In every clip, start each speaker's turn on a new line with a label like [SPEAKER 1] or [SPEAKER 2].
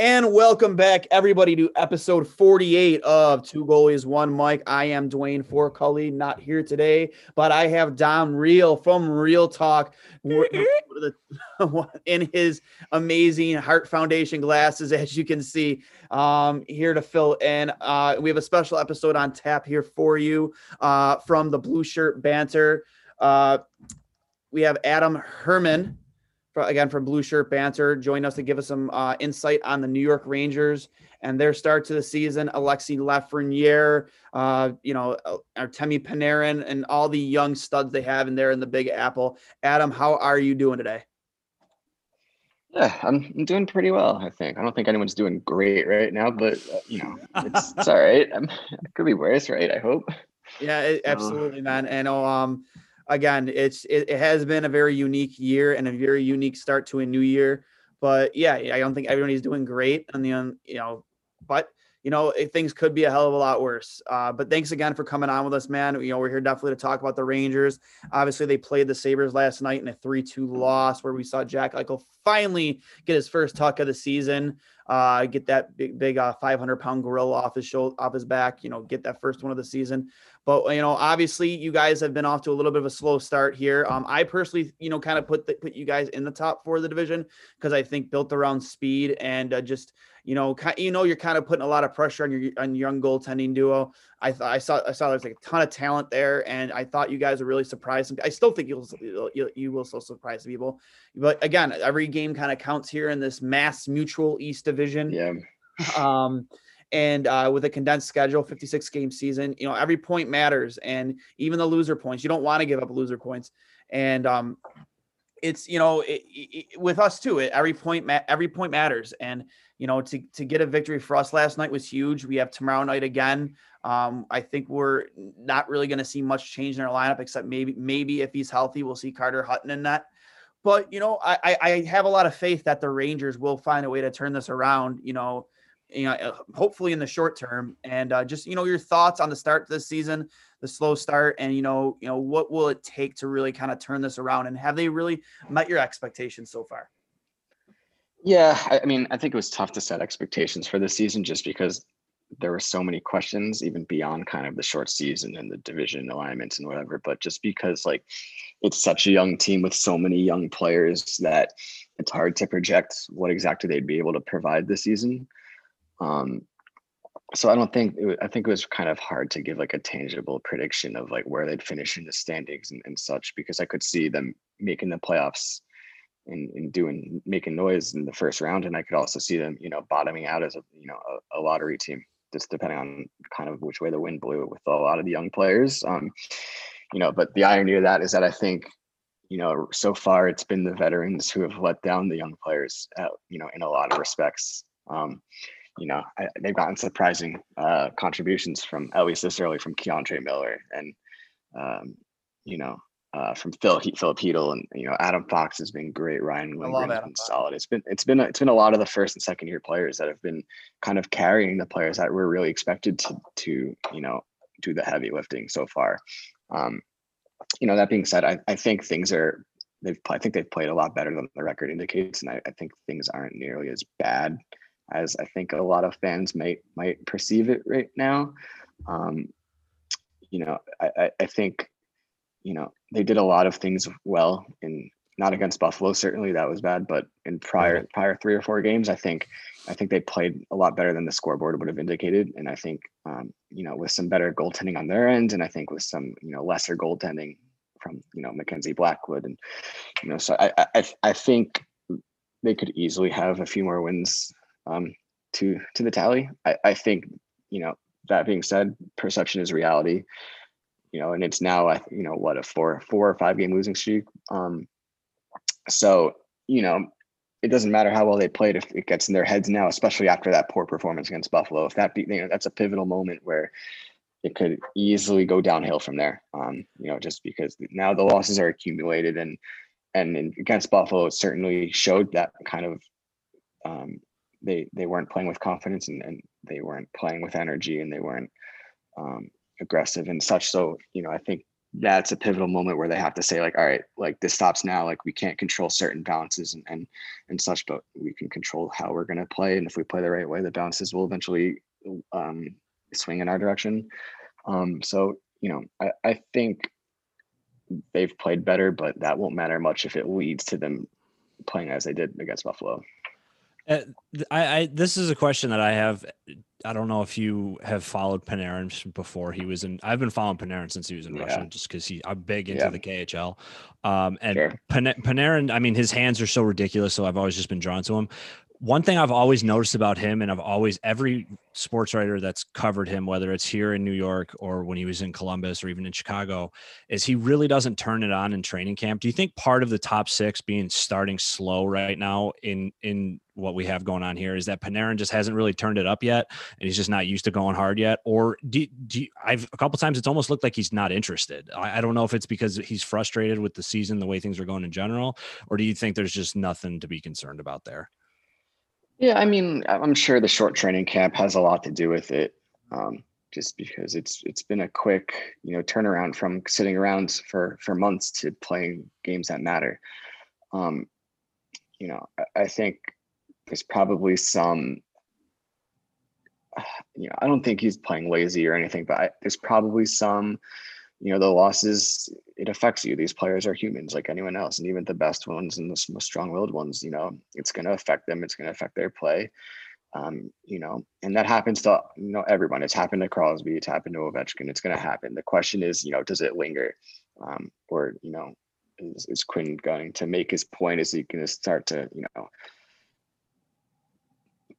[SPEAKER 1] And welcome back, everybody, to episode 48 of Two Goalies, One Mic. I am Dwayne Forcully, not here today, but I have Dom Real from Real Talk in his amazing Heart Foundation glasses, as you can see, um, here to fill in. Uh, we have a special episode on tap here for you uh, from the Blue Shirt Banter. Uh, we have Adam Herman again from Blue Shirt Banter, join us to give us some uh, insight on the New York Rangers and their start to the season. Alexi Lafreniere, uh, you know, uh, Artemi Panarin, and all the young studs they have in there in the Big Apple. Adam, how are you doing today?
[SPEAKER 2] Yeah, I'm, I'm doing pretty well. I think I don't think anyone's doing great right now, but uh, you know, it's, it's all right. I'm, it could be worse, right? I hope.
[SPEAKER 1] Yeah, it, absolutely, man. And um, again, it's it, it, has been a very unique year and a very unique start to a new year. But yeah, I don't think everybody's doing great on the you know, but you know things could be a hell of a lot worse. Uh, but thanks again for coming on with us, man. You know we're here definitely to talk about the Rangers. Obviously, they played the Sabres last night in a three-two loss where we saw Jack Eichel finally get his first tuck of the season. Uh, get that big, big uh, 500 pound gorilla off his shoulder, off his back. You know, get that first one of the season. But you know, obviously, you guys have been off to a little bit of a slow start here. Um, I personally, you know, kind of put the, put you guys in the top four of the division because I think built around speed and uh, just you know, you know, you're kind of putting a lot of pressure on your on your young goaltending duo. I thought I saw I saw there's like a ton of talent there, and I thought you guys were really surprised. I still think you'll you'll you will still surprise people, but again, every game kind of counts here in this Mass Mutual East Division.
[SPEAKER 2] Yeah.
[SPEAKER 1] Um, and uh, with a condensed schedule, 56 game season, you know, every point matters. And even the loser points, you don't want to give up loser points. And um, it's, you know, it, it, with us too, it, every point, ma- every point matters. And, you know, to, to get a victory for us last night was huge. We have tomorrow night again. Um, I think we're not really going to see much change in our lineup, except maybe, maybe if he's healthy, we'll see Carter Hutton in that. But, you know, I, I have a lot of faith that the Rangers will find a way to turn this around, you know, you know, uh, hopefully in the short term. And uh, just you know, your thoughts on the start of this season, the slow start, and you know, you know, what will it take to really kind of turn this around? And have they really met your expectations so far?
[SPEAKER 2] Yeah, I, I mean, I think it was tough to set expectations for this season just because there were so many questions, even beyond kind of the short season and the division alignments and whatever. But just because like it's such a young team with so many young players that it's hard to project what exactly they'd be able to provide this season. Um, so I don't think it, I think it was kind of hard to give like a tangible prediction of like where they'd finish in the standings and, and such because I could see them making the playoffs and, and doing making noise in the first round, and I could also see them you know bottoming out as a you know a, a lottery team just depending on kind of which way the wind blew with a lot of the young players. Um, you know, but the irony of that is that I think you know so far it's been the veterans who have let down the young players uh, you know in a lot of respects um, you know, I, they've gotten surprising uh, contributions from at least this early from K'Andre Miller and um, you know uh, from Phil Filip Chytil and you know Adam Fox has been great. Ryan Lindgren's been solid. It's been it's been it's been a lot of the first and second year players that have been kind of carrying the players that were really expected to to you know do the heavy lifting so far. Um, you know that being said, I, I think things are they've I think they've played a lot better than the record indicates, and I, I think things aren't nearly as bad as I think a lot of fans might might perceive it right now. Um, you know, I, I think you know they did a lot of things well in not against Buffalo, certainly that was bad, but in prior prior three or four games, I think I think they played a lot better than the scoreboard would have indicated. And I think um, you know, with some better goaltending on their end, and I think with some, you know, lesser goaltending from, you know, Mackenzie Blackwood and you know, so I I I think they could easily have a few more wins um to to the tally. I, I think, you know, that being said, perception is reality. You know, and it's now I you know what a four four or five game losing streak. Um so, you know, it doesn't matter how well they played if it gets in their heads now, especially after that poor performance against Buffalo. If that be, you know, that's a pivotal moment where it could easily go downhill from there. Um, you know, just because now the losses are accumulated and and in, against Buffalo, it certainly showed that kind of um, they they weren't playing with confidence and, and they weren't playing with energy and they weren't um, aggressive and such. So you know, I think that's a pivotal moment where they have to say like all right like this stops now. Like we can't control certain balances and and, and such but we can control how we're going to play. And if we play the right way the balances will eventually um, swing in our direction. Um, so you know I, I think they've played better but that won't matter much if it leads to them playing as they did against buffalo
[SPEAKER 3] uh, I, I, this is a question that I have. I don't know if you have followed Panarin before he was in. I've been following Panarin since he was in yeah. Russia, just because he I'm big into yeah. the KHL. Um, and sure. Panarin, I mean, his hands are so ridiculous, so I've always just been drawn to him one thing I've always noticed about him, and I've always every sports writer that's covered him, whether it's here in New York or when he was in Columbus or even in Chicago, is he really doesn't turn it on in training camp. Do you think part of the top six being starting slow right now in in what we have going on here is that Panarin just hasn't really turned it up yet, and he's just not used to going hard yet? Or do, do you, I've a couple times it's almost looked like he's not interested. I, I don't know if it's because he's frustrated with the season, the way things are going in general, or do you think there's just nothing to be concerned about there?
[SPEAKER 2] Yeah, I mean, I'm sure the short training camp has a lot to do with it. Um, just because it's it's been a quick, you know, turnaround from sitting around for for months to playing games that matter. Um, you know, I, I think there's probably some. You know, I don't think he's playing lazy or anything, but I, there's probably some you know the losses it affects you. These players are humans like anyone else and even the best ones and the strong-willed ones you know it's going to affect them it's going to affect their play. Um, you know and that happens to you know everyone. It's happened to crosby it's happened to ovechkin it's going to happen. The question is you know does it linger? Um, or you know is, is quinn going to make his point? Is he going to start to you know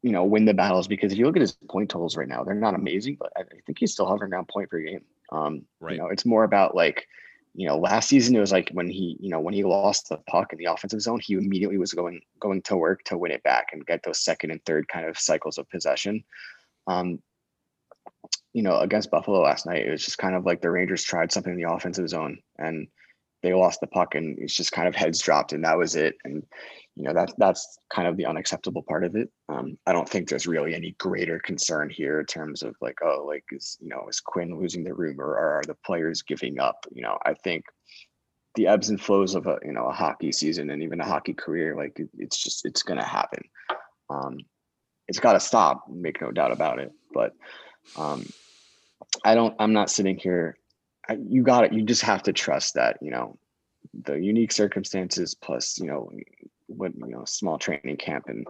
[SPEAKER 2] you know win the battles? Because if you look at his point totals right now they're not amazing but i, I think he's still hovering around point per game um, right. You know, it's more about like, you know, last season it was like when he, you know, when he lost the puck in the offensive zone, he immediately was going going to work to win it back and get those second and third kind of cycles of possession. Um, you know, against Buffalo last night, it was just kind of like the Rangers tried something in the offensive zone and they lost the puck and it's just kind of heads dropped and that was it. And you know that's that's kind of the unacceptable part of it. Um, I don't think there's really any greater concern here in terms of like, oh, like is you know is Quinn losing the room or are the players giving up? You know, I think the ebbs and flows of a you know a hockey season and even a hockey career, like it, it's just it's gonna happen. Um, it's got to stop, make no doubt about it. But um, I don't. I'm not sitting here. I, you got it. You just have to trust that you know the unique circumstances plus you know what you know small training camp and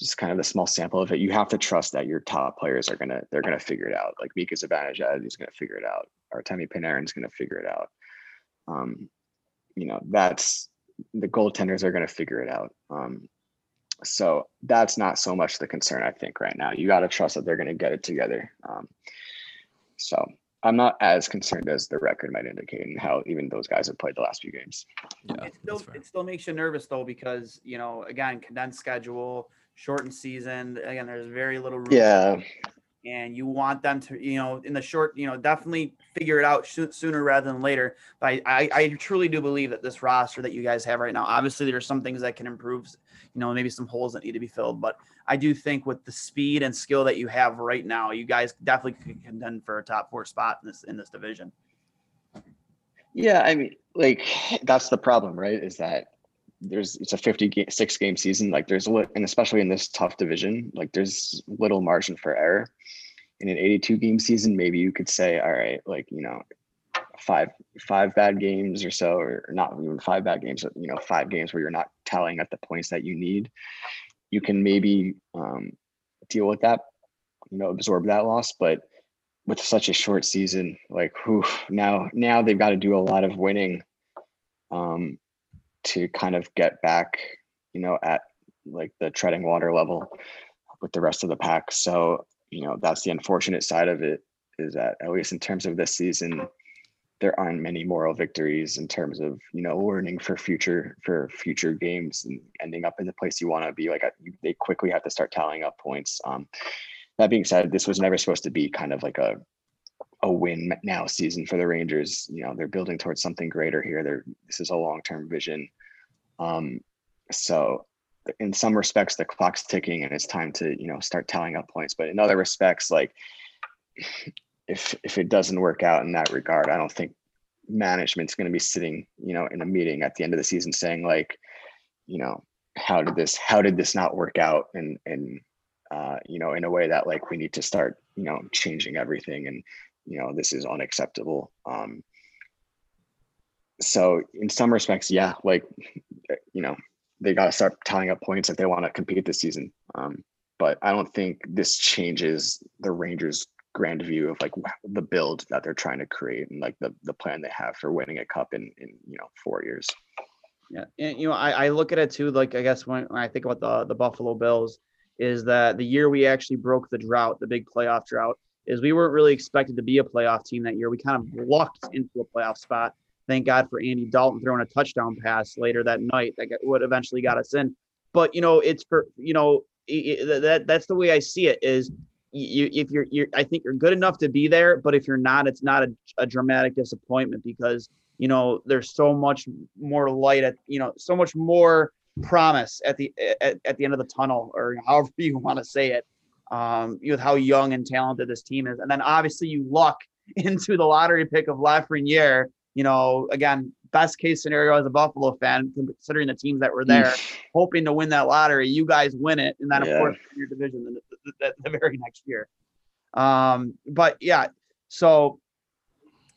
[SPEAKER 2] just kind of the small sample of it, you have to trust that your top players are gonna they're gonna figure it out. Like Mika Zibanejad is gonna figure it out. Artemi Panarin's gonna figure it out. Um, you know, that's the goaltenders are gonna figure it out. Um, so that's not so much the concern, I think, right now. You got to trust that they're going to get it together. Um, so I'm not as concerned as the record might indicate and how even those guys have played the last few games.
[SPEAKER 1] Yeah, it still it still makes you nervous though because you know again condensed schedule, shortened season. Again, there's very little room.
[SPEAKER 2] Yeah.
[SPEAKER 1] And you want them to, you know, in the short, you know, definitely figure it out sooner rather than later. But I, I, I truly do believe that this roster that you guys have right now, obviously, there's some things that can improve, you know, maybe some holes that need to be filled. But I do think with the speed and skill that you have right now, you guys definitely can contend for a top four spot in this in this division.
[SPEAKER 2] Yeah, I mean, like that's the problem, right? Is that there's it's a 56 game season. Like there's and especially in this tough division, like there's little margin for error. In an 82 game season, maybe you could say, all right, like you know, five five bad games or so, or not even five bad games, you know, five games where you're not tallying at the points that you need, you can maybe um, deal with that, you know, absorb that loss. But with such a short season, like who now now they've got to do a lot of winning um, to kind of get back, you know, at like the treading water level with the rest of the pack. So, you know, that's the unfortunate side of it is that at least in terms of this season, there aren't many moral victories in terms of you know learning for future for future games and ending up in the place you want to be like they quickly have to start tallying up points um that being said this was never supposed to be kind of like a a win now season for the rangers. You know they're building towards something greater here. They're this is a long-term vision. Um so in some respects the clock's ticking and it's time to you know start tallying up points. But in other respects like if if it doesn't work out in that regard i don't think management's going to be sitting you know in a meeting at the end of the season saying like you know how did this how did this not work out? And and uh, you know in a way that like we need to start you know changing everything and you know this is unacceptable um so in some respects yeah like you know they got to start tying up points if they want to compete this season. Um, but I don't think this changes the Rangers' grand view of like the build that they're trying to create and like the the plan they have for winning a cup in in you know four years.
[SPEAKER 1] Yeah, and you know I, I look at it too. Like I guess when, when I think about the the Buffalo Bills, is that the year we actually broke the drought, the big playoff drought, is we weren't really expected to be a playoff team that year. We kind of lucked into a playoff spot Thank God for Andy Dalton throwing a touchdown pass later that night that would eventually got us in. But you know, it's for you know that that's the way I see it. Is you if you're you're I think you're good enough to be there, but if you're not, it's not a, a dramatic disappointment because you know there's so much more light at you know so much more promise at the at, at the end of the tunnel or however you want to say it um with how young and talented this team is and then obviously you luck into the lottery pick of Lafreniere you know, again, best case scenario as a Buffalo fan, considering the teams that were there, hoping to win that lottery. You guys win it, and then of course your division the, the, the, the, very next year. Um, but yeah, so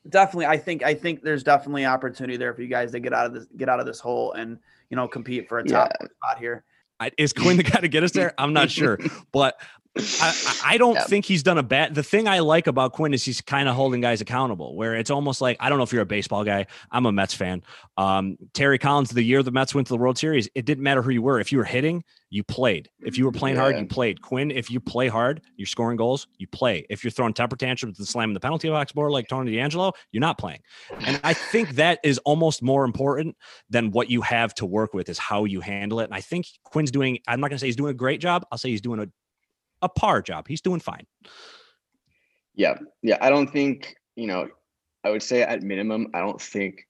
[SPEAKER 1] definitely, I think I think there's definitely opportunity there for you guys to get out of this get out of this hole and you know compete for a top yeah. spot here.
[SPEAKER 3] Is Quinn the guy to get us there? I'm not sure, but I, I don't yep. think he's done a bad. The thing I like about Quinn is he's kind of holding guys accountable. Where it's almost like I don't know if you're a baseball guy. I'm a Mets fan. Um, Terry Collins, the year the Mets went to the World Series, it didn't matter who you were. If you were hitting, you played. If you were playing yeah. hard, you played. Quinn, if you play hard, you're scoring goals. You play. If you're throwing temper tantrums and slamming the penalty box more like Tony DeAngelo, you're not playing. And I think that is almost more important than what you have to work with is how you handle it. And I think Quinn's doing. I'm not going to say he's doing a great job. I'll say he's doing a a par job. He's doing fine.
[SPEAKER 2] Yeah. Yeah. I don't think, you know, I would say at minimum, I don't think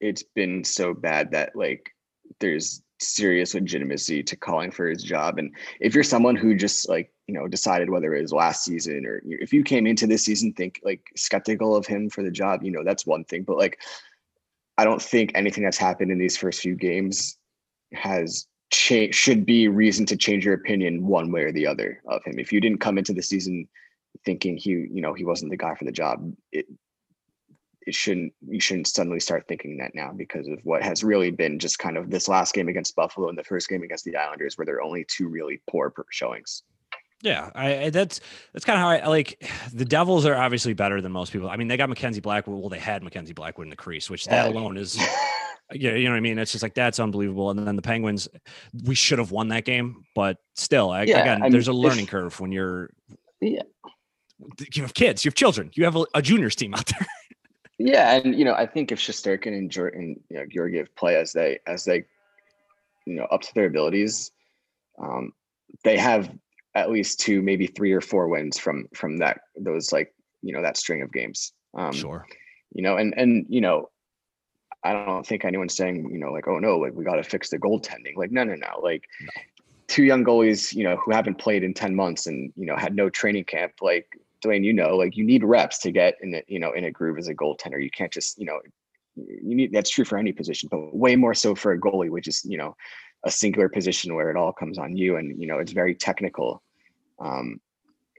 [SPEAKER 2] it's been so bad that like there's serious legitimacy to calling for his job. And if you're someone who just like, you know, decided whether it was last season or if you came into this season think like skeptical of him for the job, you know, that's one thing. But like I don't think anything that's happened in these first few games has cha- should be reason to change your opinion one way or the other of him. If you didn't come into the season thinking he, you know, he wasn't the guy for the job, it it shouldn't you shouldn't suddenly start thinking that now because of what has really been just kind of this last game against Buffalo and the first game against the Islanders, where there are only two really poor showings.
[SPEAKER 3] Yeah, I that's that's kind of how I like. The Devils are obviously better than most people. I mean, they got Mackenzie Blackwood. Well, they had Mackenzie Blackwood in the crease, which that alone is, yeah, you know what I mean. It's just like that's unbelievable. And then the Penguins, we should have won that game, but still, I, yeah, again, I mean, there's a learning if, curve when you're.
[SPEAKER 2] Yeah.
[SPEAKER 3] You have kids, you have children, you have a, a juniors team out there.
[SPEAKER 2] yeah, and you know, I think if Shesterkin and Jordan, you know, Georgiev play as they as they, you know, up to their abilities, um, they have at least two, maybe three or four wins from from that those like you know that string of games.
[SPEAKER 3] Um, sure.
[SPEAKER 2] You know, and and you know, I don't think anyone's saying you know like oh no like we got to fix the goaltending. Like no no no like. No. Two young goalies, you know, who haven't played in ten months and you know had no training camp. Like Dwayne, you know, like you need reps to get in, a, you know, in a groove as a goaltender. You can't just, you know, you need that's true for any position, but way more so for a goalie, which is, you know, a singular position where it all comes on you, and you know, it's very technical. Um,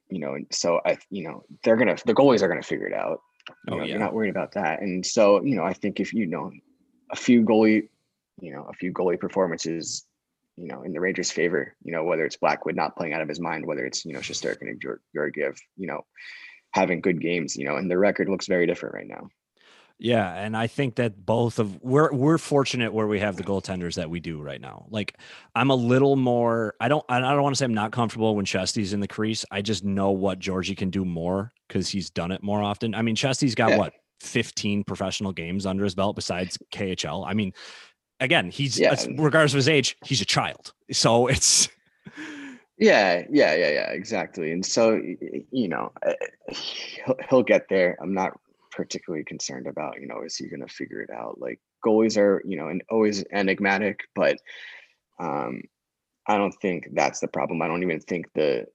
[SPEAKER 2] you know, and so I, you know, they're gonna the goalies are gonna figure it out. You oh, know, yeah. You're not worried about that. And so, you know, I think if you know a few goalie, you know, a few goalie performances, you know, in the Rangers' favor, you know, whether it's Blackwood not playing out of his mind, whether it's, you know, Shesterkin and Georgiev, you know, having good games, you know, and the record looks very different right now.
[SPEAKER 3] Yeah, and I think that both of we're we're fortunate where we have the goaltenders that we do right now. Like I'm a little more I don't I don't want to say I'm not comfortable when Chesty's in the crease. I just know what Georgie can do more because he's done it more often. I mean, Chesty's got yeah. what 15 professional games under his belt besides KHL. I mean, again, he's yeah. regardless of his age, he's a child. So it's
[SPEAKER 2] yeah, yeah, yeah, yeah, exactly. And so you know, eh, he'll, he'll get there. I'm not particularly concerned about. You know, is he going to figure it out? Like goalies are, you know, and always enigmatic, but um, I don't think that's the problem. I don't even think the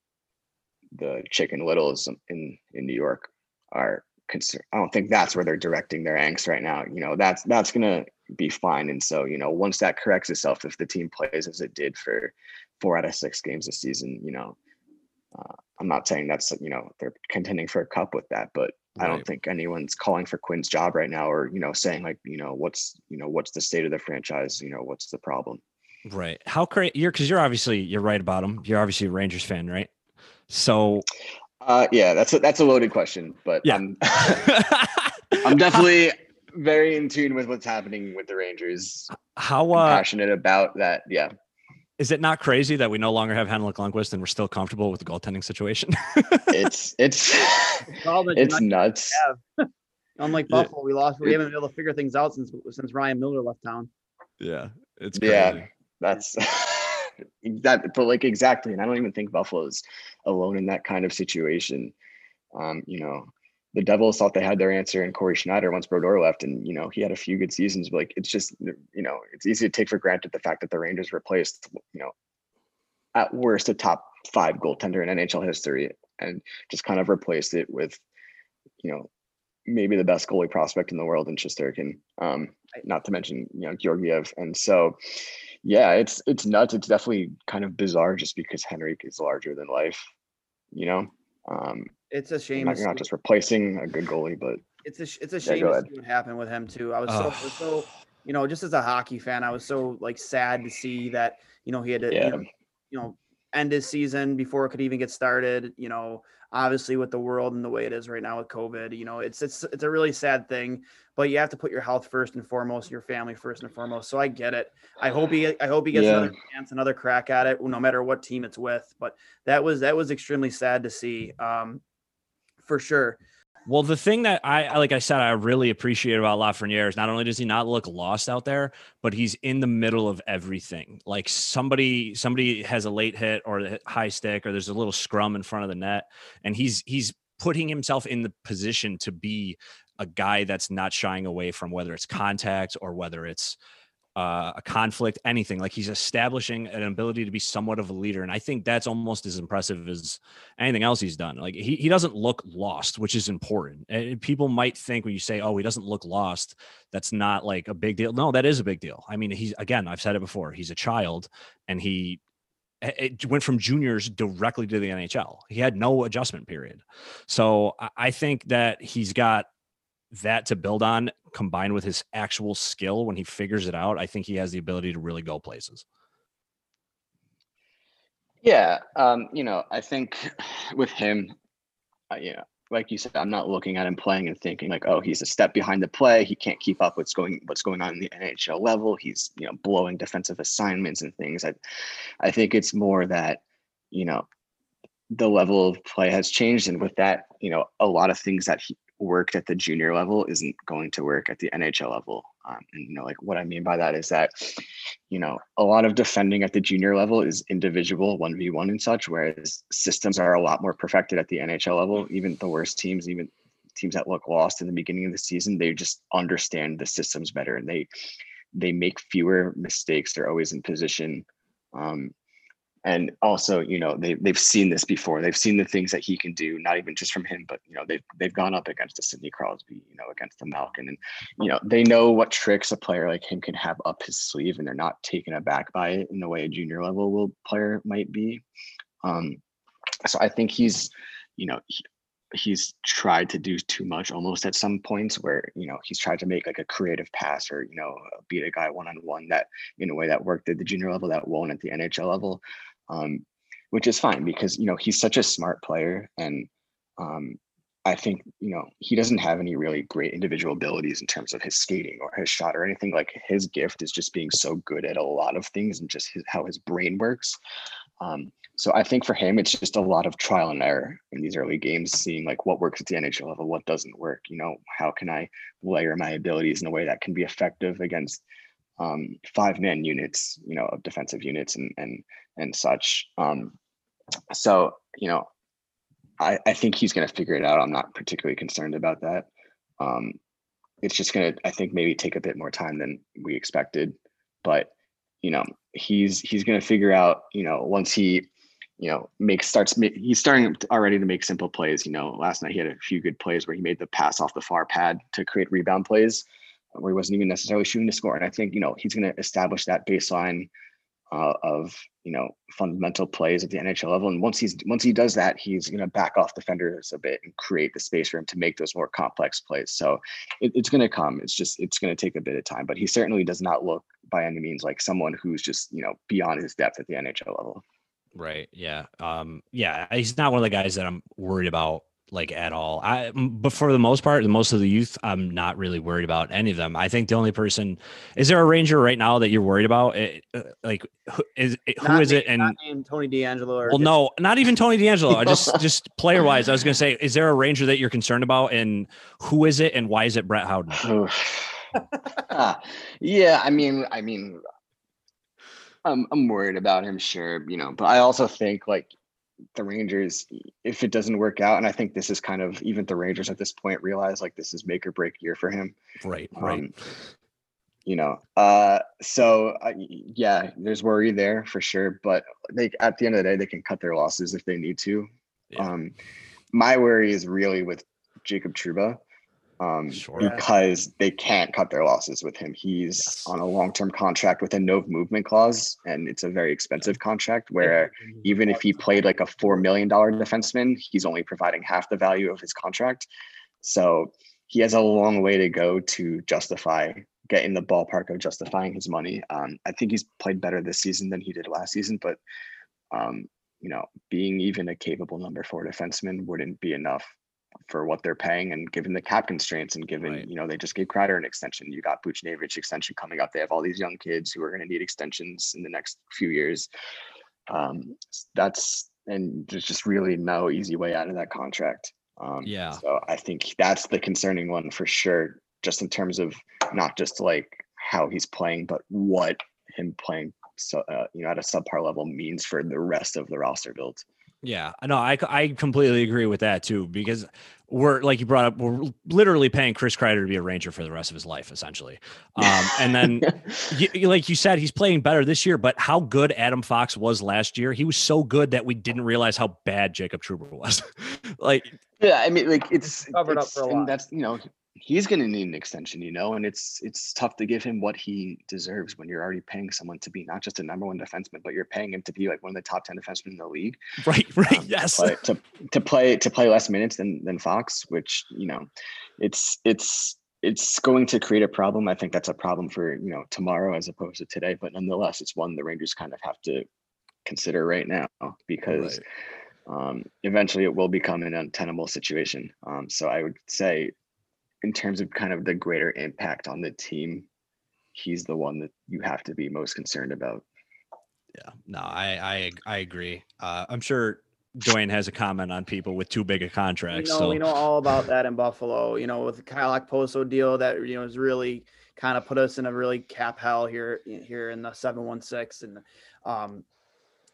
[SPEAKER 2] the Chicken Littles in in New York are concerned. I don't think that's where they're directing their angst right now. You know, that's that's gonna be fine. And so, you know, once that corrects itself, if the team plays as it did for four out of six games this season, you know, uh, I'm not saying that's you know they're contending for a cup with that, but I don't think anyone's calling for Quinn's job right now, or you know, saying like, you know, what's you know, what's the state of the franchise? You know, what's the problem?
[SPEAKER 3] Right. How crazy you're because you're obviously you're right about him. You're obviously a Rangers fan, right? So,
[SPEAKER 2] uh, yeah, that's a, that's a loaded question, but yeah. I'm, I'm definitely very in tune with what's happening with the Rangers.
[SPEAKER 3] How uh,
[SPEAKER 2] passionate about that? Yeah.
[SPEAKER 3] Is it not crazy that we no longer have Henrik Lundqvist and we're still comfortable with the goaltending situation?
[SPEAKER 2] it's it's it's nuts.
[SPEAKER 4] Unlike Buffalo, we lost. We haven't been able to figure things out since since Ryan Miller left town.
[SPEAKER 3] Yeah, it's crazy.
[SPEAKER 2] yeah. That's that, but like exactly. And I don't even think Buffalo's alone in that kind of situation. Um, you know, the Devils thought they had their answer in Cory Schneider once Brodeur left, and you know he had a few good seasons. But like it's just you know it's easy to take for granted the fact that the Rangers replaced you know at worst a top five goaltender in NHL history, and just kind of replaced it with you know maybe the best goalie prospect in the world in Shesterkin. Um, not to mention you know Georgiev, and so yeah, it's it's nuts. It's definitely kind of bizarre just because Henrik is larger than life, you know. Um,
[SPEAKER 4] it's a shame.
[SPEAKER 2] Not, not just replacing a good goalie, but
[SPEAKER 4] it's a it's a shame yeah, to see what happened with him too. I was so, was so you know just as a hockey fan, I was so like sad to see that you know he had to yeah. you, know, you know end his season before it could even get started. You know, obviously with the world and the way it is right now with COVID, you know, it's it's it's a really sad thing. But you have to put your health first and foremost, your family first and foremost. So I get it. I hope he I hope he gets yeah. another chance, another crack at it, no matter what team it's with. But that was that was extremely sad to see, um, for sure.
[SPEAKER 3] Well, the thing that I like I said I really appreciate about Lafreniere is not only does he not look lost out there, but he's in the middle of everything. Like somebody somebody has a late hit or a high stick or there's a little scrum in front of the net and he's he's putting himself in the position to be a guy that's not shying away from whether it's contact or whether it's uh, a conflict, anything. Like he's establishing an ability to be somewhat of a leader. And I think that's almost as impressive as anything else he's done. Like he, he doesn't look lost, which is important. And people might think when you say, oh, he doesn't look lost, that's not like a big deal. No, that is a big deal. I mean, he's, again, I've said it before, he's a child and he, it went from juniors directly to the NHL. He had no adjustment period. So I think that he's got that to build on combined with his actual skill when he figures it out, I think he has the ability to really go places.
[SPEAKER 2] Yeah, um, you know, I think with him, uh, you know, like you said, I'm not looking at him playing and thinking like, oh, he's a step behind the play. He can't keep up what's going what's going on in the NHL level. He's you know blowing defensive assignments and things. I, I think it's more that you know the level of play has changed, and with that, you know, a lot of things that he worked at the junior level isn't going to work at the NHL level. Um, and you know, like what I mean by that is that, you know, a lot of defending at the junior level is individual one v one and such, whereas systems are a lot more perfected at the NHL level. Even the worst teams, even teams that look lost in the beginning of the season, they just understand the systems better and they they make fewer mistakes. They're always in position. Um, and also you know they, they've seen this before. They've seen the things that he can do not even just from him but you know they've, they've gone up against the sidney crosby you know against the malkin. And you know they know what tricks a player like him can have up his sleeve and they're not taken aback by it in the way a junior level will player might be. Um so i think he's you know he, he's tried to do too much almost at some points where you know he's tried to make like a creative pass or you know beat a guy one on one that in a way that worked at the junior level that won't at the NHL level, um, which is fine because you know he's such a smart player and um, I think you know he doesn't have any really great individual abilities in terms of his skating or his shot or anything. Like his gift is just being so good at a lot of things and just his, how his brain works. Um, so I think for him, it's just a lot of trial and error in these early games, seeing like what works at the NHL level, what doesn't work. You know, how can I layer my abilities in a way that can be effective against um, five man units, you know, of defensive units and and and such. Um, so you know, I I think he's going to figure it out. I'm not particularly concerned about that. Um, it's just going to, I think, maybe take a bit more time than we expected, but you know, he's he's going to figure out, you know, once he you know, makes starts he's starting already to make simple plays. You know, last night he had a few good plays where he made the pass off the far pad to create rebound plays where he wasn't even necessarily shooting to score. And I think, you know, he's going to establish that baseline uh, of, you know, fundamental plays at the NHL level. And once he's once he does that, he's going to back off defenders a bit and create the space for him to make those more complex plays. So it, it's going to come. It's just it's going to take a bit of time. But he certainly does not look by any means like someone who's just you know beyond his depth at the NHL level.
[SPEAKER 3] Right. Yeah. Um, yeah. He's not one of the guys that I'm worried about like at all. I, but for the most part, most of the youth, I'm not really worried about any of them. I think the only person is there a ranger right now that you're worried about? It, uh, like, who is it, who is it? And
[SPEAKER 1] Tony DeAngelo.
[SPEAKER 3] well, just, no, not even Tony DeAngelo. I just just player wise, I was gonna say, is there a ranger that you're concerned about, and who is it, and why is it Brett Howden?
[SPEAKER 2] yeah, I mean, I mean, I'm I'm worried about him, sure, you know, but I also think like the Rangers, if it doesn't work out, and I think this is kind of even the Rangers at this point realize like this is make or break year for him.
[SPEAKER 3] Right. Right. Um,
[SPEAKER 2] you know, uh, so uh, yeah, there's worry there for sure, but they at the end of the day they can cut their losses if they need to. Yeah. Um, my worry is really with Jacob Trouba um, sure. because they can't cut their losses with him. He's yes. on a long term contract with a no movement clause, and it's a very expensive contract where even if he played like a $4 million defenseman, he's only providing half the value of his contract. So he has a long way to go to justify get in the ballpark of justifying his money. Um, I think he's played better this season than he did last season, but um, you know, being even a capable number four defenseman wouldn't be enough for what they're paying and given the cap constraints and given right. you know they just gave Kreider an extension. You got Buchnevich extension coming up. They have all these young kids who are going to need extensions in the next few years. Um, that's and there's just really no easy way out of that contract. Um,
[SPEAKER 3] yeah.
[SPEAKER 2] So I think that's the concerning one for sure, just in terms of not just like how he's playing, but what him playing so uh, you know at a subpar level means for the rest of the roster build.
[SPEAKER 3] Yeah, no, I I completely agree with that too because we're like you brought up, we're literally paying Chris Kreider to be a Ranger for the rest of his life, essentially. Um, and then, you, like you said, he's playing better this year. But how good Adam Fox was last year, he was so good that we didn't realize how bad Jacob Trouba was. like,
[SPEAKER 2] yeah, I mean, like it's covered it's, up for a lot. That's you know, he's going to need an extension, you know, and it's it's tough to give him what he deserves when you're already paying someone to be not just a number one defenseman, but you're paying him to be like one of the top ten defensemen in the league.
[SPEAKER 3] Right, right, um, yes.
[SPEAKER 2] To play, to, to play to play less minutes than than Fox, which you know, it's it's it's going to create a problem. I think that's a problem for you know tomorrow as opposed to today, but nonetheless, it's one the Rangers kind of have to consider right now because. Right. Um, eventually it will become an untenable situation. Um, so I would say in terms of kind of the greater impact on the team, he's the one that you have to be most concerned about.
[SPEAKER 3] Yeah, no, I I I agree. Uh, I'm sure Dwayne has a comment on people with too big a contract.
[SPEAKER 1] You know,
[SPEAKER 3] so.
[SPEAKER 1] we know all about that in Buffalo. You know, with the Kyle Okposo deal that you know has really kind of put us in a really cap hell here here in the seven one six, and um,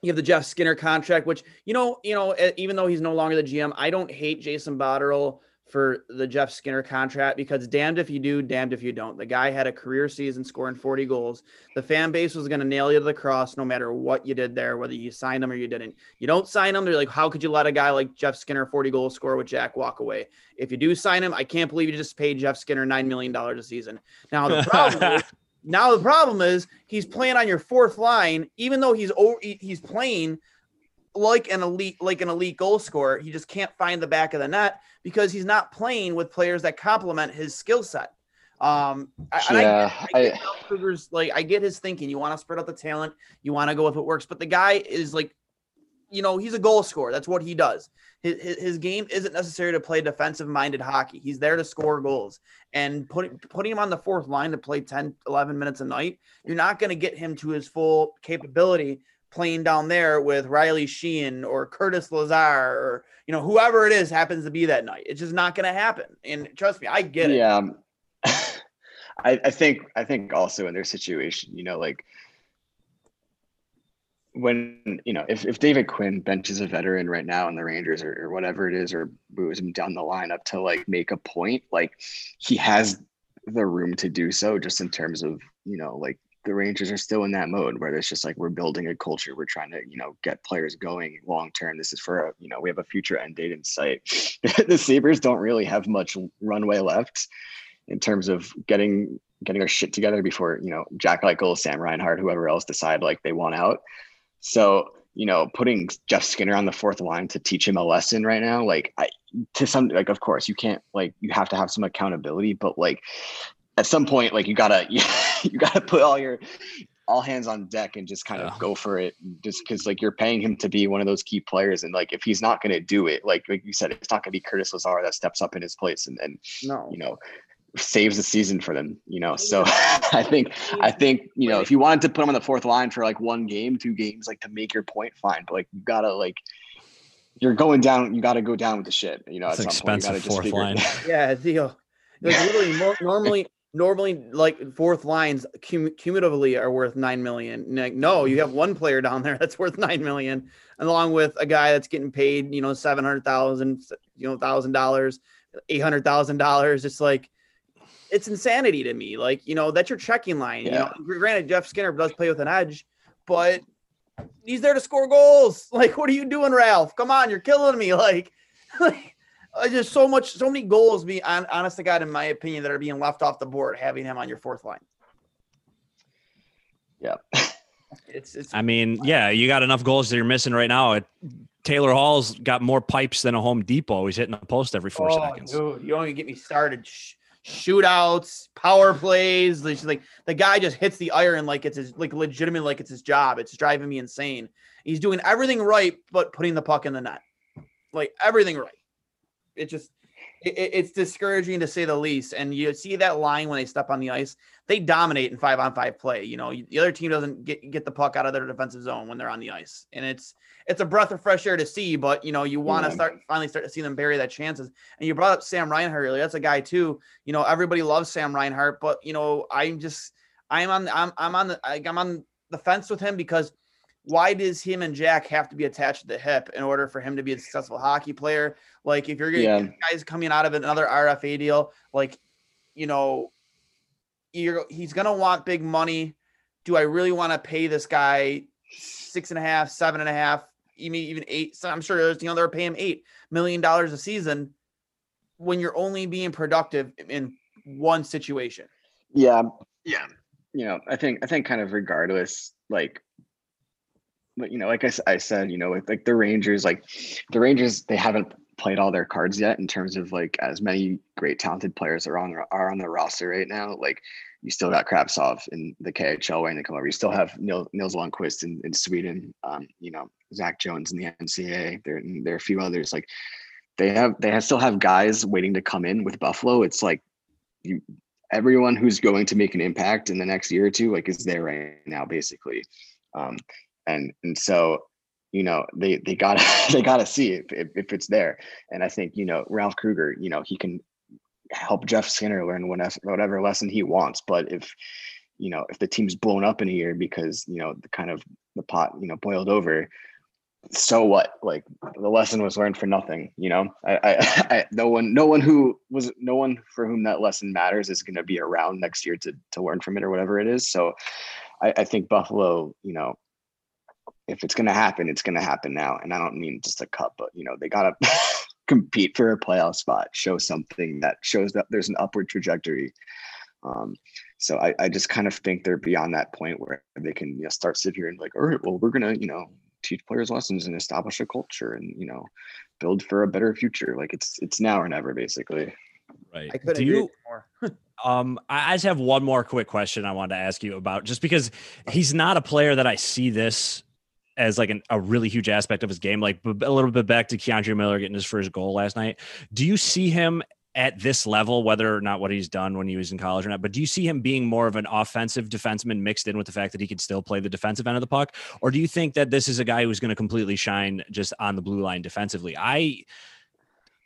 [SPEAKER 1] you have the Jeff Skinner contract, which you know, you know, even though he's no longer the GM, I don't hate Jason Botterill for the Jeff Skinner contract because damned if you do, damned if you don't. The guy had a career season scoring 40 goals. The fan base was going to nail you to the cross no matter what you did there, whether you signed him or you didn't. You don't sign him, they're like, how could you let a guy like Jeff Skinner 40 goal score with Jack walk away? If you do sign him, I can't believe you just paid Jeff Skinner $9 million a season. Now, the problem is, now the problem is he's playing on your fourth line, even though he's over, he's playing like an elite like an elite goal scorer. He just can't find the back of the net because he's not playing with players that complement his skill set. Um, yeah, I, I, get, I get Krueger's like I get his thinking. You want to spread out the talent, you want to go with what works, but the guy is like, you know, he's a goal scorer. That's what he does. His, his, his game isn't necessary to play defensive minded hockey. He's there to score goals and putting putting him on the fourth line to play 10, 11 minutes a night. You're not going to get him to his full capability playing down there with Riley Sheahan or Curtis Lazar or you know whoever it is happens to be that night. It's just not going to happen. And trust me, I get it.
[SPEAKER 2] Yeah. Um, I, I think I think also in their situation, you know, like when you know if, if David Quinn benches a veteran right now in the Rangers or, or whatever it is, or moves him down the lineup to like make a point, like he has the room to do so just in terms of you know like the Rangers are still in that mode where it's just like we're building a culture. We're trying to, you know, get players going long term. This is for a, you know, we have a future end date in sight. the Sabres don't really have much runway left in terms of getting getting our shit together before, you know, Jack Eichel, Sam Reinhart, whoever else decide like they want out. So, you know, putting Jeff Skinner on the fourth line to teach him a lesson right now, like I to some like of course you can't like you have to have some accountability, but like at some point, like you gotta you, you gotta put all your all hands on deck and just kind of yeah. go for it. Just because like you're paying him to be one of those key players and like if he's not going to do it like like you said it's not going to be curtis lazar that steps up in his place and and no. you know saves the season for them you know? So i think i think you know if you wanted to put him on the fourth line for like one game two games like to make your point fine but like you gotta like you're going down you gotta go down with the shit you know
[SPEAKER 3] it's expensive fourth line.
[SPEAKER 1] Yeah deal. Like literally normally normally like fourth lines cum- cumulatively are worth nine million. Like, no, you have one player down there that's worth nine million, along with a guy that's getting paid, you know, seven hundred thousand, you know, thousand dollars, eight hundred thousand dollars. It's like it's insanity to me. Like, you know, that's your checking line. Yeah. You know, granted, Jeff Skinner does play with an edge, but he's there to score goals. Like, what are you doing, Ralph? Come on, you're killing me. Like, like uh, just so much, so many goals. Be honest to God, in my opinion, that are being left off the board. Having him on your fourth line.
[SPEAKER 2] Yeah.
[SPEAKER 1] It's, it's.
[SPEAKER 3] I mean, yeah, you got enough goals that you're missing right now. It, Taylor Hall's got more pipes than a Home Depot. He's hitting the post every four oh, seconds.
[SPEAKER 1] Dude, you don't even get me started. Sh- shootouts, power plays. Like the guy just hits the iron like it's his like legitimate, like it's his job. It's driving me insane. He's doing everything right, but putting the puck in the net, like everything right it just it, it's discouraging to say the least. And you see that line when they step on the ice, they dominate in five on five play. You know, the other team doesn't get get the puck out of their defensive zone when they're on the ice, and it's it's a breath of fresh air to see. But you know, you want to yeah. start finally start to see them bury that chances. And you brought up Sam Reinhart earlier. That's a guy too. You know, everybody loves Sam Reinhart, but you know, I'm just I'm on I'm I'm on the I'm on the fence with him because why does him and Jack have to be attached to the hip in order for him to be a successful hockey player? Like if you're getting yeah. guys coming out of another RFA deal, like you know, you're he's gonna want big money. Do I really want to pay this guy six and a half, seven and a half, even even eight? So I'm sure there's you know they're paying eight million dollars a season when you're only being productive in one situation.
[SPEAKER 2] Yeah, yeah. You know, I think I think kind of regardless, like but you know, like I, I said, you know, with like the Rangers, like the Rangers, they haven't played all their cards yet in terms of like as many great talented players are on are on the roster right now. Like you still got Kravtsov in the KHL waiting to come over. You still have Nils, Nils Lundkvist in, in Sweden. Um, you know, Zach Jones in the NCAA. There, there are a few others. Like they have, they have, still have guys waiting to come in with Buffalo. It's like you, everyone who's going to make an impact in the next year or two, like is there right now, basically. Um, and and so you know they they got they got to see if, if, if it's there. And i think you know ralph krueger you know he can help jeff skinner learn whatever lesson he wants but if you know if the team's blown up in a year because you know the kind of the pot you know boiled over so what? Like the lesson was learned for nothing you know? I, I, I no one no one who was no one for whom that lesson matters is going to be around next year to to learn from it or whatever it is. So I, I think buffalo you know if it's going to happen, it's going to happen now. And I don't mean just a cup, but you know, they got to compete for a playoff spot, show something that shows that there's an upward trajectory. Um, so I, I just kind of think they're beyond that point where they can you know, start sit here and like, all right, well, we're gonna, you know, teach players lessons and establish a culture and you know build for a better future. Like it's it's now or never, basically.
[SPEAKER 3] Right. I couldn't Do you, more. um, I just have one more quick question I wanted to ask you about, just because he's not a player that I see this as like an, a really huge aspect of his game. Like a little bit back to K'Andre Miller getting his first goal last night. Do you see him at this level, whether or not what he's done when he was in college or not, but do you see him being more of an offensive defenseman mixed in with the fact that he can still play the defensive end of the puck? Or do you think that this is a guy who's going to completely shine just on the blue line defensively? I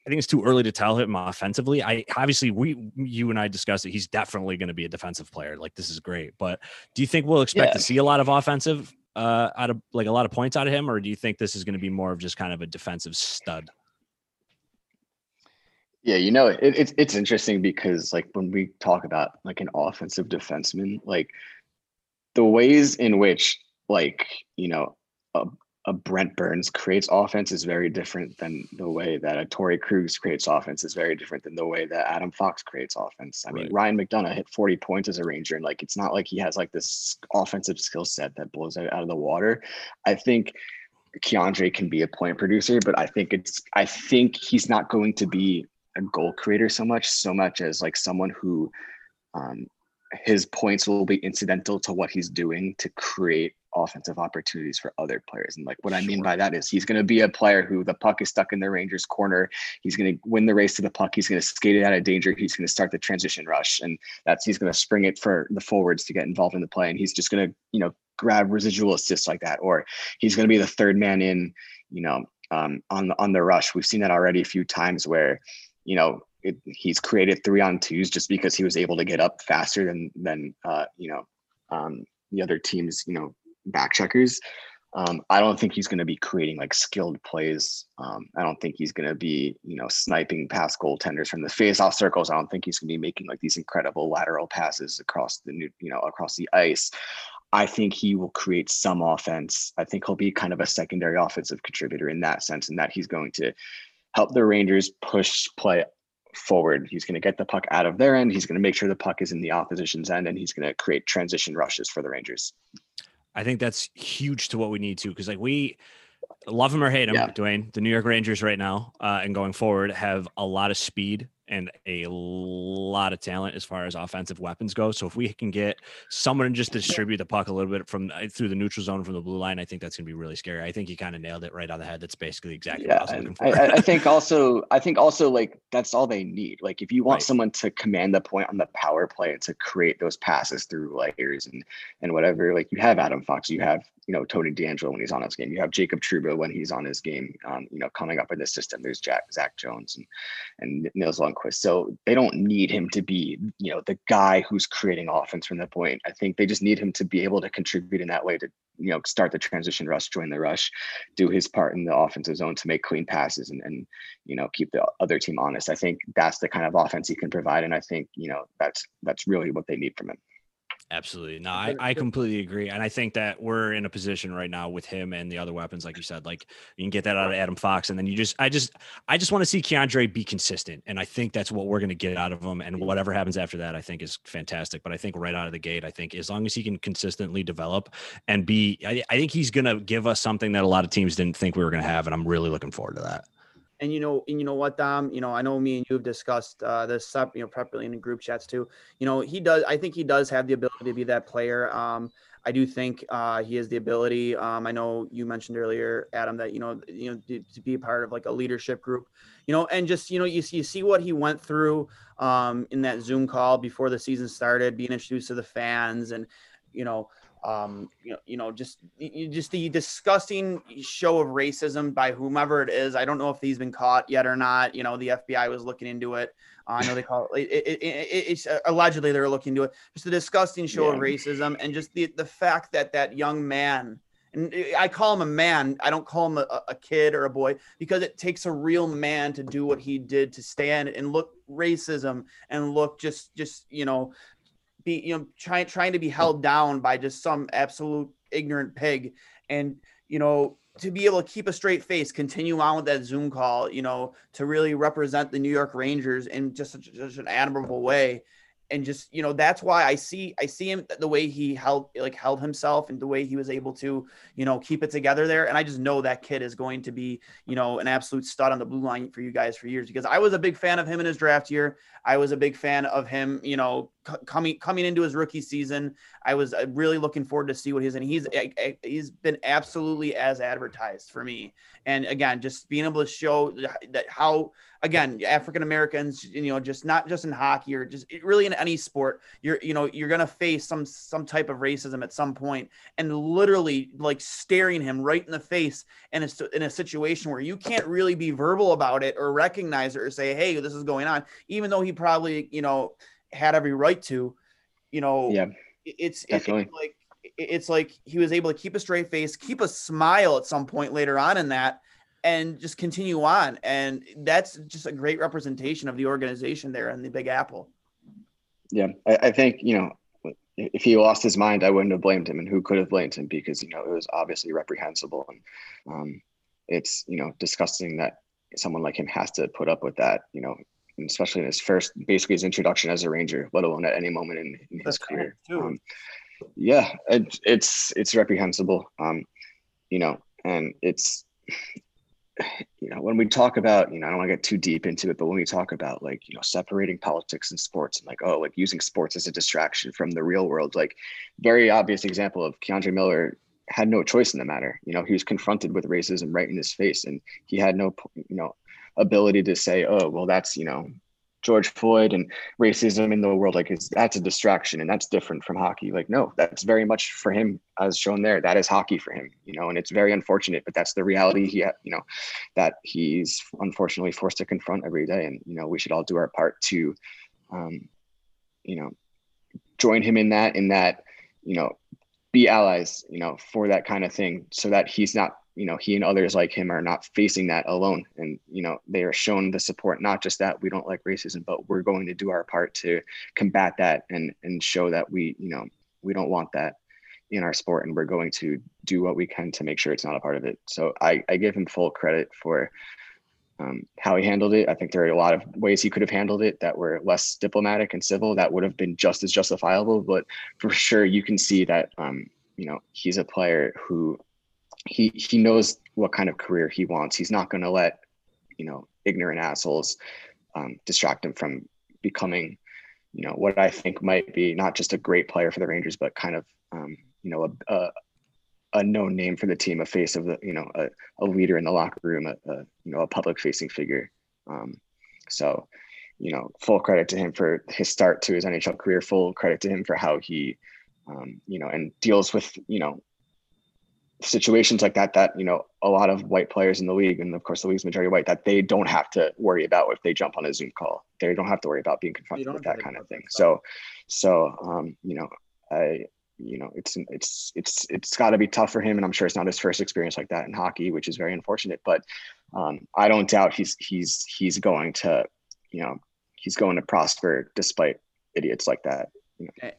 [SPEAKER 3] I think it's too early to tell him offensively. I obviously we you and I discussed it. He's definitely going to be a defensive player. Like this is great. But do you think we'll expect yeah. to see a lot of offensive uh out of like a lot of points out of him, or do you think this is going to be more of just kind of a defensive stud?
[SPEAKER 2] Yeah, you know, it, it's it's interesting because like when we talk about like an offensive defenseman, like the ways in which like you know a, a Brent Burns creates offense is very different than the way that a Torey Krug creates offense is very different than the way that Adam Fox creates offense. I right. mean, Ryan McDonagh hit 40 points as a Ranger, and like it's not like he has like this offensive skill set that blows out, out of the water. I think K'Andre can be a point producer, but I think it's I think he's not going to be a goal creator so much, so much as like someone who um, his points will be incidental to what he's doing to create offensive opportunities for other players. And like what I mean by that is he's going to be a player who the puck is stuck in the Rangers corner. He's going to win the race to the puck. He's going to skate it out of danger. He's going to start the transition rush. And that's, he's going to spring it for the forwards to get involved in the play. And he's just going to, you know, grab residual assists like that. Or he's going to be the third man in, you know, um, on the, on the rush. We've seen that already a few times where, you know, it, he's created three on twos just because he was able to get up faster than than uh, you know um, the other teams, you know, back checkers. Um, I don't think he's going to be creating like skilled plays. Um, I don't think he's going to be, you know, sniping past goaltenders from the face-off circles. I don't think he's going to be making like these incredible lateral passes across the new, you know, across the ice. I think he will create some offense. I think he'll be kind of a secondary offensive contributor in that sense, and that he's going to help the Rangers push play forward. He's going to get the puck out of their end. He's going to make sure the puck is in the opposition's end, and he's going to create transition rushes for the Rangers.
[SPEAKER 3] I think that's huge to what we need to because, like, we love him or hate him, yeah. Dwayne. The New York Rangers right now uh, and going forward have a lot of speed and a lot of talent as far as offensive weapons go. So if we can get someone to just distribute the puck a little bit from uh, through the neutral zone from the blue line, I think that's going to be really scary. I think you kind of nailed it right on the head. That's basically exactly yeah, what I was looking
[SPEAKER 2] for. I, I, think also, I think also like that's all they need. Like if you want right. someone to command the point on the power play and to create those passes through layers and and whatever, like you have Adam Fox, you have you know Tony DeAngelo when he's on his game, you have Jacob Trouba when he's on his game. Um, you know coming up in the system, there's Jack Zac Jones and and Nils Long so they don't need him to be, you know, the guy who's creating offense from that point. I think they just need him to be able to contribute in that way to, you know, start the transition rush, join the rush, do his part in the offensive zone to make clean passes and, and you know, keep the other team honest. I think that's the kind of offense he can provide. And I think, you know, that's that's really what they need from him.
[SPEAKER 3] Absolutely. No, I, I completely agree. And I think that we're in a position right now with him and the other weapons, like you said, like you can get that out of Adam Fox. And then you just, I just, I just want to see K'Andre be consistent. And I think that's what we're going to get out of him. And whatever happens after that, I think is fantastic. But I think right out of the gate, I think as long as he can consistently develop and be, I, I think he's going to give us something that a lot of teams didn't think we were going to have. And I'm really looking forward to that.
[SPEAKER 1] And you know, and you know what, Dom, you know, I know me and you have discussed uh, this, you know, properly in group chats too. You know, he does. I think he does have the ability to be that player. Um, I do think uh, he has the ability. Um, I know you mentioned earlier, Adam, that you know, you know, to, to, be a part of like a leadership group, you know, and just you know, you see, you see what he went through um, in that Zoom call before the season started, being introduced to the fans, and you know, um, you know, you know, just just the disgusting show of racism by whomever it is. I don't know if he's been caught yet or not. You know, the FBI was looking into it. Uh, I know they call it, it, it, it, it's uh, allegedly they're looking into it. Just a disgusting show yeah. of racism, and just the the fact that that young man. And I call him a man. I don't call him a, a kid or a boy because it takes a real man to do what he did to stand and look racism and look just, just you know, be you know trying trying to be held down by just some absolute ignorant pig. And you know to be able to keep a straight face continue on with that zoom call you know to really represent the new york rangers in just such, such an admirable way and just you know that's why I see I see him the way he held like held himself and the way he was able to you know keep it together there. And I just know that kid is going to be you know an absolute stud on the blue line for you guys for years because I was a big fan of him in his draft year. I was a big fan of him you know c- coming coming into his rookie season. I was uh, really looking forward to see what he's and he's he's been absolutely as advertised for me. And again just being able to show that how again African Americans you know just not just in hockey or just really in any sport you're you know you're gonna face some some type of racism at some point and literally like staring him right in the face and it's in a situation where you can't really be verbal about it or recognize it or say hey this is going on even though he probably you know had every right to you know
[SPEAKER 2] yeah.
[SPEAKER 1] it's, it's like it's like he was able to keep a straight face keep a smile at some point later on in that and just continue on. And that's just a great representation of the organization there in the big apple.
[SPEAKER 2] Yeah, I, I think you know if he lost his mind, I wouldn't have blamed him, and who could have blamed him? Because you know it was obviously reprehensible, and um, it's you know disgusting that someone like him has to put up with that, you know, especially in his first, basically his introduction as a Ranger, let alone at any moment in, in his career. Um, yeah, it, it's it's reprehensible, um, you know, and it's you know, when we talk about, you know, I don't want to get too deep into it, but when we talk about like, you know, separating politics and sports and like, oh, like using sports as a distraction from the real world, like very obvious example of K'Andre Miller had no choice in the matter. You know, he was confronted with racism right in his face and he had no, you know, ability to say, oh, well, that's, you know, George Floyd and racism in the world, like that's a distraction and that's different from hockey. Like, no, that's very much for him as shown there. That is hockey for him, you know, and it's very unfortunate, but that's the reality he, you know, that he's unfortunately forced to confront every day. And, you know, we should all do our part to, um, you know, join him in that, in that, you know, be allies, you know, for that kind of thing so that he's not you know he and others like him are not facing that alone. And you know they are shown the support not just that we don't like racism but we're going to do our part to combat that and and show that we you know we don't want that in our sport and we're going to do what we can to make sure it's not a part of it. So i i give him full credit for um, how he handled it. I think there are a lot of ways he could have handled it that were less diplomatic and civil that would have been just as justifiable but for sure you can see that um, you know he's a player who he he knows what kind of career he wants. He's not going to let you know ignorant assholes um, distract him from becoming you know what I think might be not just a great player for the Rangers, but kind of um, you know a, a, a known name for the team, a face of the you know a, a leader in the locker room, a, a you know a public facing figure. Um, so you know full credit to him for his start to his NHL career. Full credit to him for how he um, you know and deals with you know situations like that that you know a lot of white players in the league and of course the league's majority white that they don't have to worry about if they jump on a zoom call. They don't have to worry about being confronted with that kind of thing. so so um you know i you know it's it's it's it's got to be tough for him and i'm sure it's not his first experience like that in hockey which is very unfortunate but um i don't doubt he's he's he's going to you know he's going to prosper despite idiots like that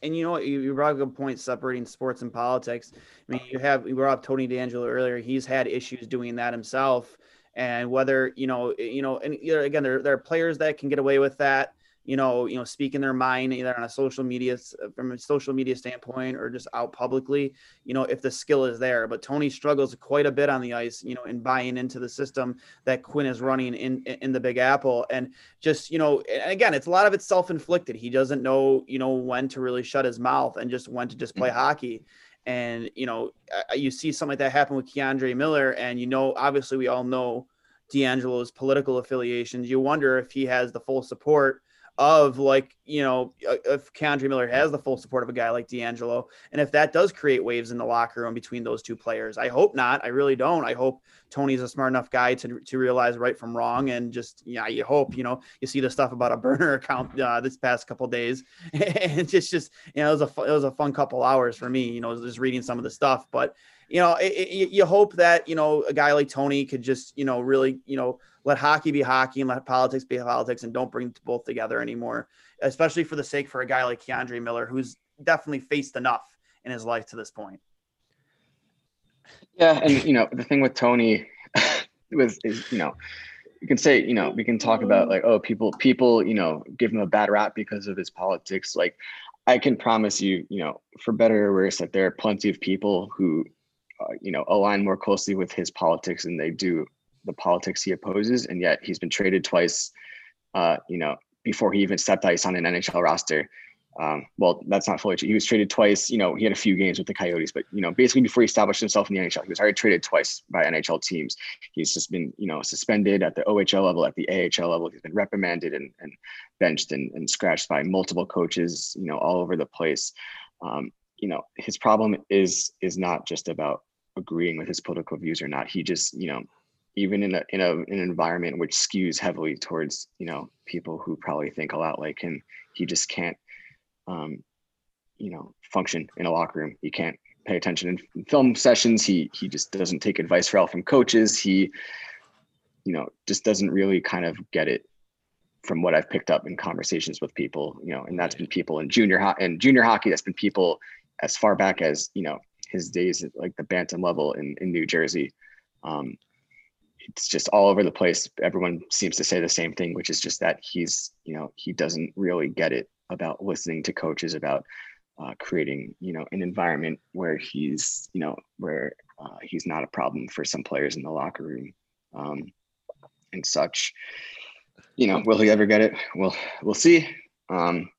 [SPEAKER 1] and you know what? You, you brought a good point separating sports and politics. I mean, you have, we brought up Tony DeAngelo earlier. He's had issues doing that himself. And whether, you know, you know, and again, there, there are players that can get away with that you know, you know, speaking their mind either on a social media from a social media standpoint or just out publicly, you know, if the skill is there. But Tony struggles quite a bit on the ice, you know, in buying into the system that Quinn is running in in the Big Apple, and just you know, and again, it's a lot of it's self inflicted. He doesn't know, you know, when to really shut his mouth and just when to just play mm-hmm. hockey. And you know, you see something like that happen with K'Andre Miller, and you know, obviously, we all know DeAngelo's political affiliations. You wonder if he has the full support of like you know uh, if K'Andre Miller has the full support of a guy like DeAngelo, and if that does create waves in the locker room between those two players, I hope not. I really don't. I hope Tony's a smart enough guy to to realize right from wrong, and just yeah, you hope you know you see the stuff about a burner account uh, this past couple days, and just just you know it was a it was a fun couple hours for me, you know, just reading some of the stuff, but you know, it, it, you hope that you know a guy like Tony could just you know really you know let hockey be hockey and let politics be politics, and don't bring both together anymore. Especially for the sake for a guy like K'Andre Miller, who's definitely faced enough in his life to this point.
[SPEAKER 2] Yeah, and you know the thing with Tony was is you know you can say, you know, we can talk about like, oh, people, people, you know, give him a bad rap because of his politics. Like, I can promise you, you know, for better or worse, that there are plenty of people who, uh, you know, align more closely with his politics than they do the politics he opposes. And yet he's been traded twice, uh, you know, before he even stepped ice on an NHL roster. Um, well, that's not fully true. He was traded twice. You know, he had a few games with the Coyotes, but you know, basically before he established himself in the NHL, he was already traded twice by NHL teams. He's just been, you know, suspended at the OHL level, at the AHL level. He's been reprimanded and, and benched and, and scratched by multiple coaches, you know, all over the place. Um, you know, his problem is is not just about agreeing with his political views or not. He just, you know, even in a in a in an environment which skews heavily towards, you know, people who probably think a lot like him, he just can't um, you know, function in a locker room. He can't pay attention in film sessions. He he just doesn't take advice help from coaches. He, you know, just doesn't really kind of get it from what I've picked up in conversations with people, you know, and that's been people in junior ho- and junior hockey. That's been people as far back as you know his days at like the bantam level in in New Jersey. Um, it's just all over the place. Everyone seems to say the same thing, which is just that he's you know he doesn't really get it about listening to coaches about uh, creating you know an environment where he's you know where uh, he's not a problem for some players in the locker room um, and such. You know will he ever get it? Well we'll see. Um,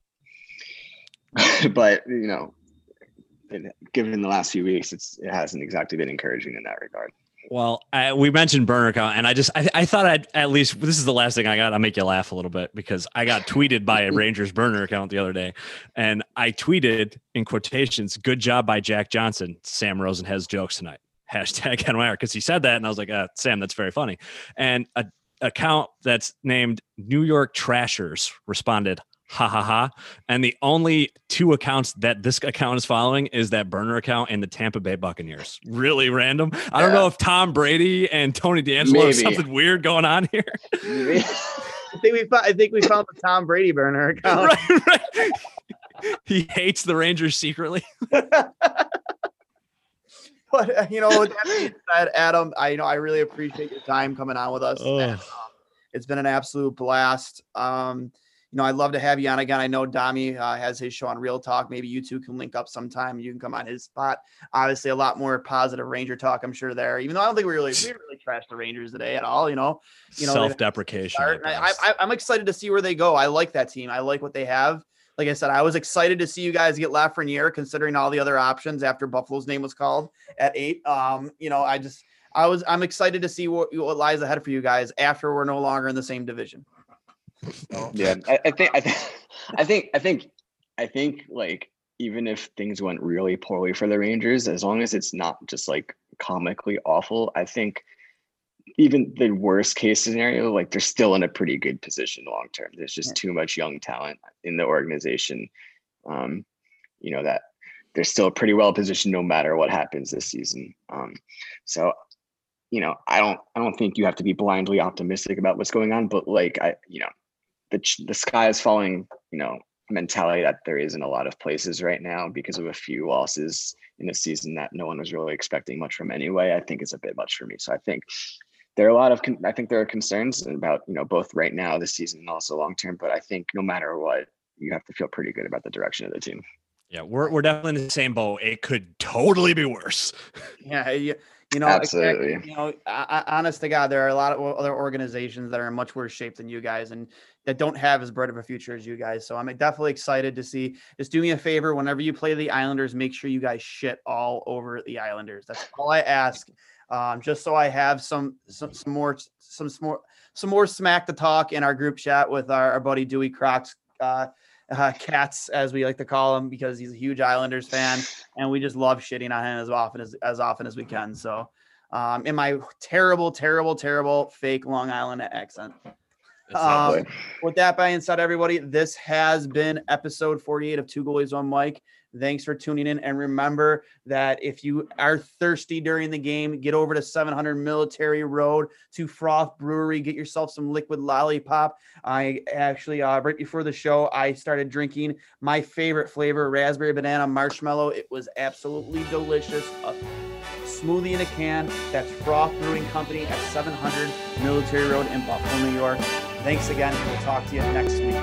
[SPEAKER 2] but you know given the last few weeks it's it hasn't exactly been encouraging in that regard
[SPEAKER 3] well, I, we mentioned burner account, and I just I, I thought I'd at least this is the last thing I got. I'll make you laugh a little bit because I got tweeted by a Rangers burner account the other day, and I tweeted in quotations, "Good job by Jack Johnson." Sam Rosen has jokes tonight. Hashtag NYR because he said that, and I was like, uh, "Sam, that's very funny." And a account that's named New York Trashers responded, ha ha ha. And the only two accounts that this account is following is that burner account and the Tampa Bay Buccaneers. Really random. I don't know if Tom Brady and Tony DeAngelo have something weird going on here.
[SPEAKER 1] I think we found, I think we found the Tom Brady burner account. right, right.
[SPEAKER 3] He hates the Rangers secretly.
[SPEAKER 1] but uh, you know, with that being said, Adam, I you know I really appreciate your time coming on with us. Oh. And, um, it's been an absolute blast. Um, you know, I'd love to have you on again. I know Dami uh, has his show on Real Talk. Maybe you two can link up sometime. You can come on his spot. Obviously, a lot more positive Ranger talk, I'm sure there. Even though I don't think we really we really trashed the Rangers today at all. You know, you know,
[SPEAKER 3] self-deprecation.
[SPEAKER 1] I, I, I'm excited to see where they go. I like that team. I like what they have. Like I said, I was excited to see you guys get Lafreniere, considering all the other options after Buffalo's name was called at eight. Um, you know, I just I was I'm excited to see what, what lies ahead for you guys after we're no longer in the same division.
[SPEAKER 2] So. Yeah, I, I think I think I think I think I think like even if things went really poorly for the Rangers, as long as it's not just like comically awful, I think even the worst case scenario, like they're still in a pretty good position long term. There's just too much young talent in the organization. Um, you know that they're still pretty well positioned no matter what happens this season. Um, so you know, I don't I don't think you have to be blindly optimistic about what's going on, but like I, you know, the the sky is falling, you know, mentality that there is in a lot of places right now because of a few losses in a season that no one was really expecting much from anyway. I think is a bit much for me. So I think there are a lot of I think there are concerns about you know both right now this season and also long term. But I think no matter what, you have to feel pretty good about the direction of the team.
[SPEAKER 3] Yeah, we're we're definitely in the same boat. It could totally be worse.
[SPEAKER 1] Yeah, yeah. You know, Absolutely. You know, I, I, honest to God, there are a lot of other organizations that are in much worse shape than you guys, and that don't have as bright of a future as you guys. So I'm definitely excited to see. Just do me a favor whenever you play the Islanders, make sure you guys shit all over the Islanders. That's all I ask. Um, just so I have some some some more some more some more smack to talk in our group chat with our, our buddy Dewey Crocs. Uh, uh, cats, as we like to call him, because he's a huge Islanders fan, and we just love shitting on him as often as as often as we can. So, um, in my terrible, terrible, terrible fake Long Island accent. Um, with that being said, everybody, this has been episode 48 of Two Goalies on Mic. Thanks for tuning in. And remember that if you are thirsty during the game, get over to 700 Military Road to Froth Brewery. Get yourself some liquid lollipop. I actually, uh, right before the show, I started drinking my favorite flavor, raspberry banana marshmallow. It was absolutely delicious. Uh, smoothie in a can. That's Froth Brewing Company at 700 Military Road in Buffalo, New York. Thanks again. We'll talk to you next week.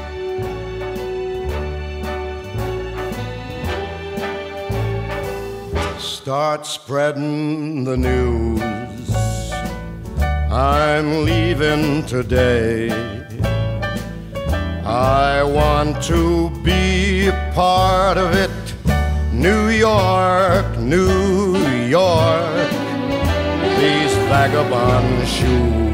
[SPEAKER 5] Start spreading the news. I'm leaving today. I want to be a part of it. New York, New York, these vagabond shoes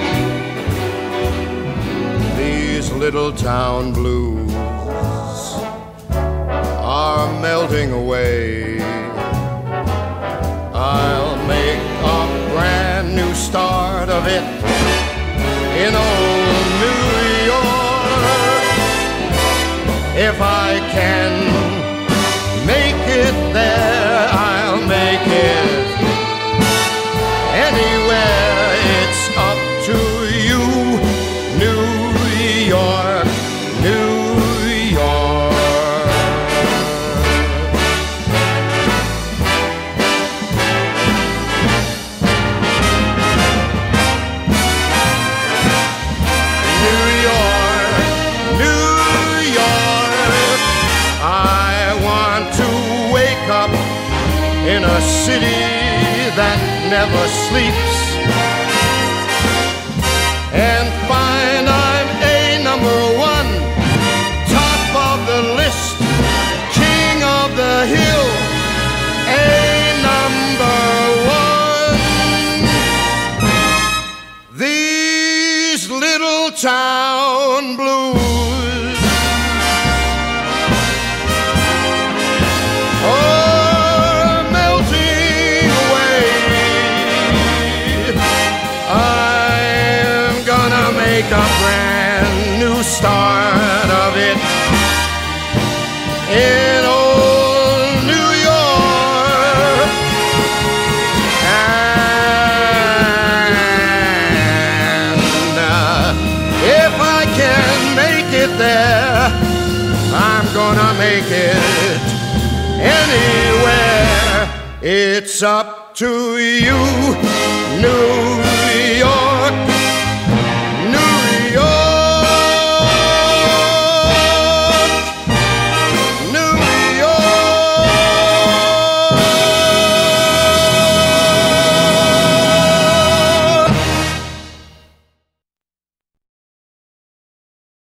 [SPEAKER 5] Little town blues are melting away. I'll make a brand new start of it in old New York if I can make it there, I'll make it city that never sleeps It's up to you, New.